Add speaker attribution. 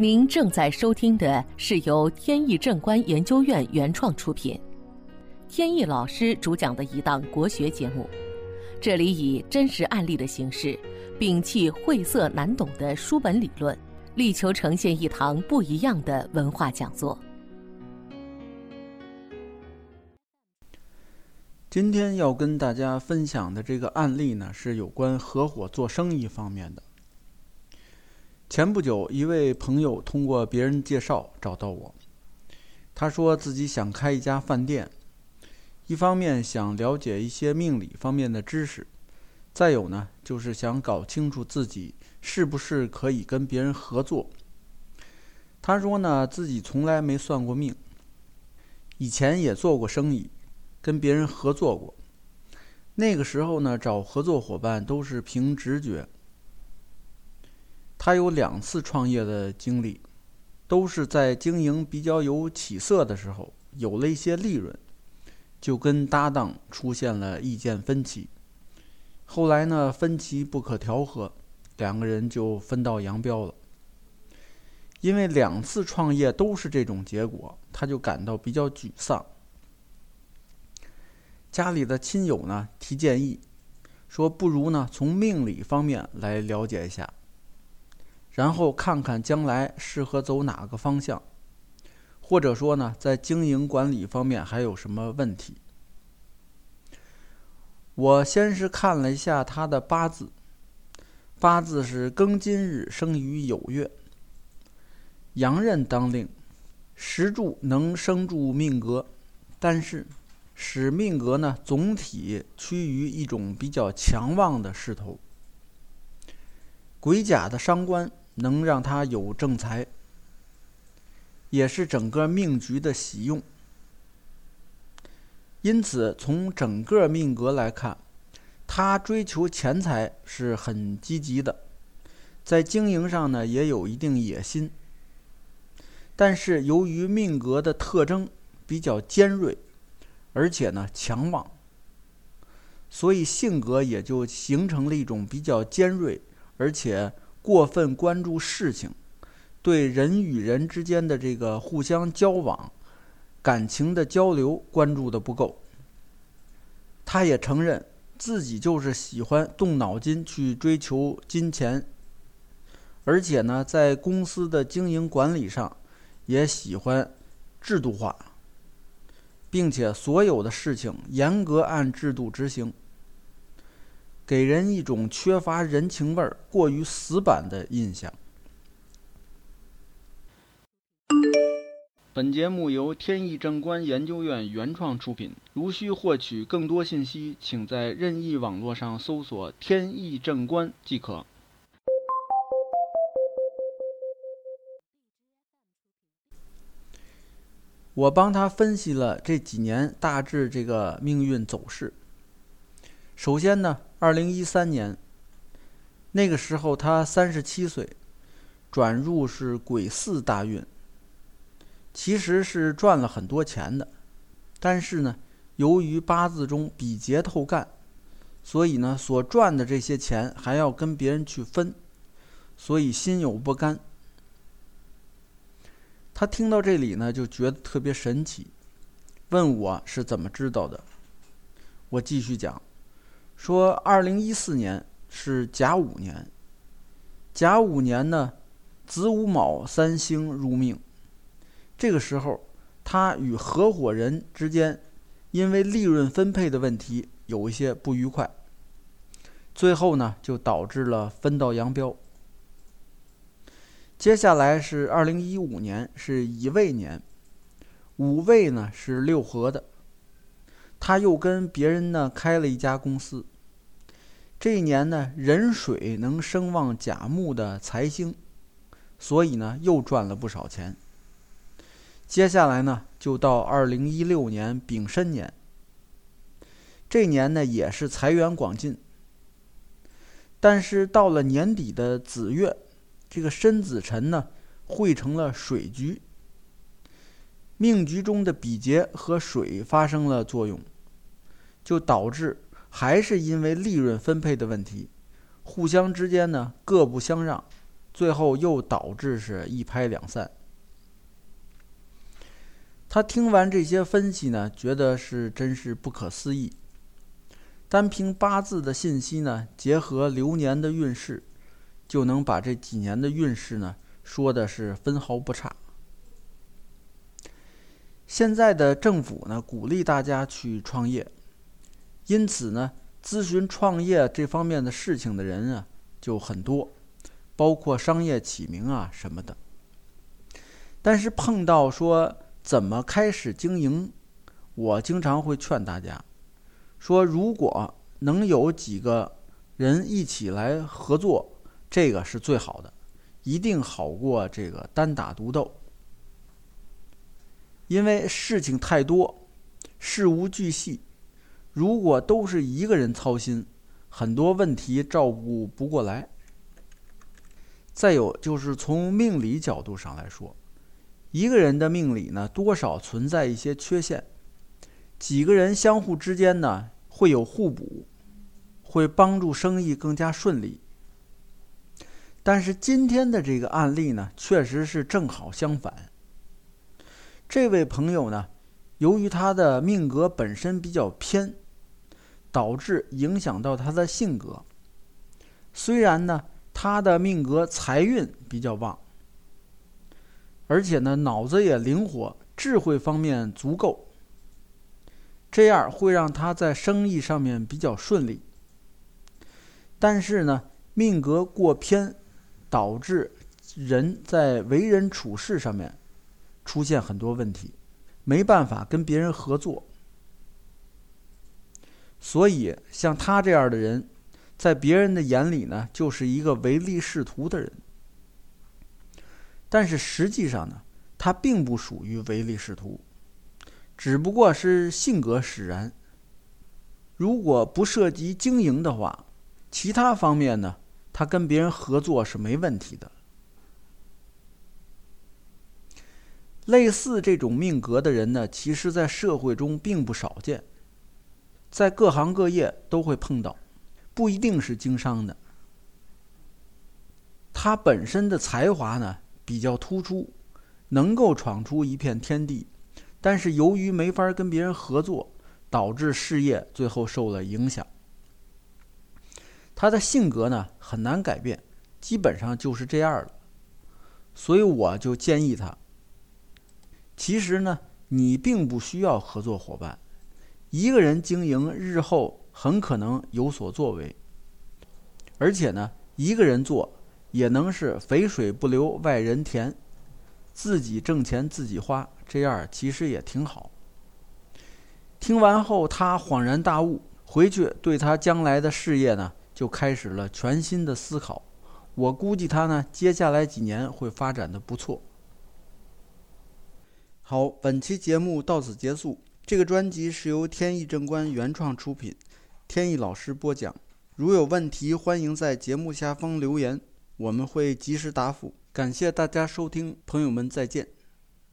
Speaker 1: 您正在收听的是由天意正观研究院原创出品，天意老师主讲的一档国学节目。这里以真实案例的形式，摒弃晦涩难懂的书本理论，力求呈现一堂不一样的文化讲座。
Speaker 2: 今天要跟大家分享的这个案例呢，是有关合伙做生意方面的。前不久，一位朋友通过别人介绍找到我，他说自己想开一家饭店，一方面想了解一些命理方面的知识，再有呢，就是想搞清楚自己是不是可以跟别人合作。他说呢，自己从来没算过命，以前也做过生意。跟别人合作过，那个时候呢，找合作伙伴都是凭直觉。他有两次创业的经历，都是在经营比较有起色的时候，有了一些利润，就跟搭档出现了意见分歧。后来呢，分歧不可调和，两个人就分道扬镳了。因为两次创业都是这种结果，他就感到比较沮丧。家里的亲友呢提建议，说不如呢从命理方面来了解一下，然后看看将来适合走哪个方向，或者说呢在经营管理方面还有什么问题。我先是看了一下他的八字，八字是庚金日生于酉月，阳刃当令，石柱能生住命格，但是。使命格呢，总体趋于一种比较强旺的势头。鬼甲的伤官能让他有正财，也是整个命局的喜用。因此，从整个命格来看，他追求钱财是很积极的，在经营上呢也有一定野心。但是，由于命格的特征比较尖锐。而且呢，强旺，所以性格也就形成了一种比较尖锐，而且过分关注事情，对人与人之间的这个互相交往、感情的交流关注的不够。他也承认自己就是喜欢动脑筋去追求金钱，而且呢，在公司的经营管理上也喜欢制度化。并且所有的事情严格按制度执行，给人一种缺乏人情味儿、过于死板的印象。本节目由天意正观研究院原创出品。如需获取更多信息，请在任意网络上搜索“天意正观”即可。我帮他分析了这几年大致这个命运走势。首先呢，二零一三年那个时候他三十七岁，转入是癸巳大运，其实是赚了很多钱的，但是呢，由于八字中比劫透干，所以呢，所赚的这些钱还要跟别人去分，所以心有不甘。他听到这里呢，就觉得特别神奇，问我是怎么知道的。我继续讲，说二零一四年是甲午年，甲午年呢，子午卯三星入命，这个时候他与合伙人之间因为利润分配的问题有一些不愉快，最后呢就导致了分道扬镳。接下来是二零一五年，是乙未年，五未呢是六合的，他又跟别人呢开了一家公司。这一年呢，壬水能生旺甲木的财星，所以呢又赚了不少钱。接下来呢，就到二零一六年丙申年，这年呢也是财源广进，但是到了年底的子月。这个申子辰呢，汇成了水局，命局中的比劫和水发生了作用，就导致还是因为利润分配的问题，互相之间呢各不相让，最后又导致是一拍两散。他听完这些分析呢，觉得是真是不可思议。单凭八字的信息呢，结合流年的运势，就能把这几年的运势呢说的是分毫不差。现在的政府呢鼓励大家去创业，因此呢咨询创业这方面的事情的人啊就很多，包括商业起名啊什么的。但是碰到说怎么开始经营，我经常会劝大家。说，如果能有几个人一起来合作，这个是最好的，一定好过这个单打独斗。因为事情太多，事无巨细，如果都是一个人操心，很多问题照顾不过来。再有就是从命理角度上来说，一个人的命理呢，多少存在一些缺陷。几个人相互之间呢会有互补，会帮助生意更加顺利。但是今天的这个案例呢，确实是正好相反。这位朋友呢，由于他的命格本身比较偏，导致影响到他的性格。虽然呢，他的命格财运比较旺，而且呢，脑子也灵活，智慧方面足够。这样会让他在生意上面比较顺利，但是呢，命格过偏，导致人在为人处事上面出现很多问题，没办法跟别人合作。所以，像他这样的人，在别人的眼里呢，就是一个唯利是图的人。但是实际上呢，他并不属于唯利是图。只不过是性格使然。如果不涉及经营的话，其他方面呢，他跟别人合作是没问题的。类似这种命格的人呢，其实在社会中并不少见，在各行各业都会碰到，不一定是经商的。他本身的才华呢比较突出，能够闯出一片天地。但是由于没法跟别人合作，导致事业最后受了影响。他的性格呢很难改变，基本上就是这样了。所以我就建议他，其实呢你并不需要合作伙伴，一个人经营日后很可能有所作为，而且呢一个人做也能是肥水不流外人田。自己挣钱自己花，这样其实也挺好。听完后，他恍然大悟，回去对他将来的事业呢，就开始了全新的思考。我估计他呢，接下来几年会发展的不错。好，本期节目到此结束。这个专辑是由天意正观原创出品，天意老师播讲。如有问题，欢迎在节目下方留言，我们会及时答复。感谢大家收听，朋友们再见。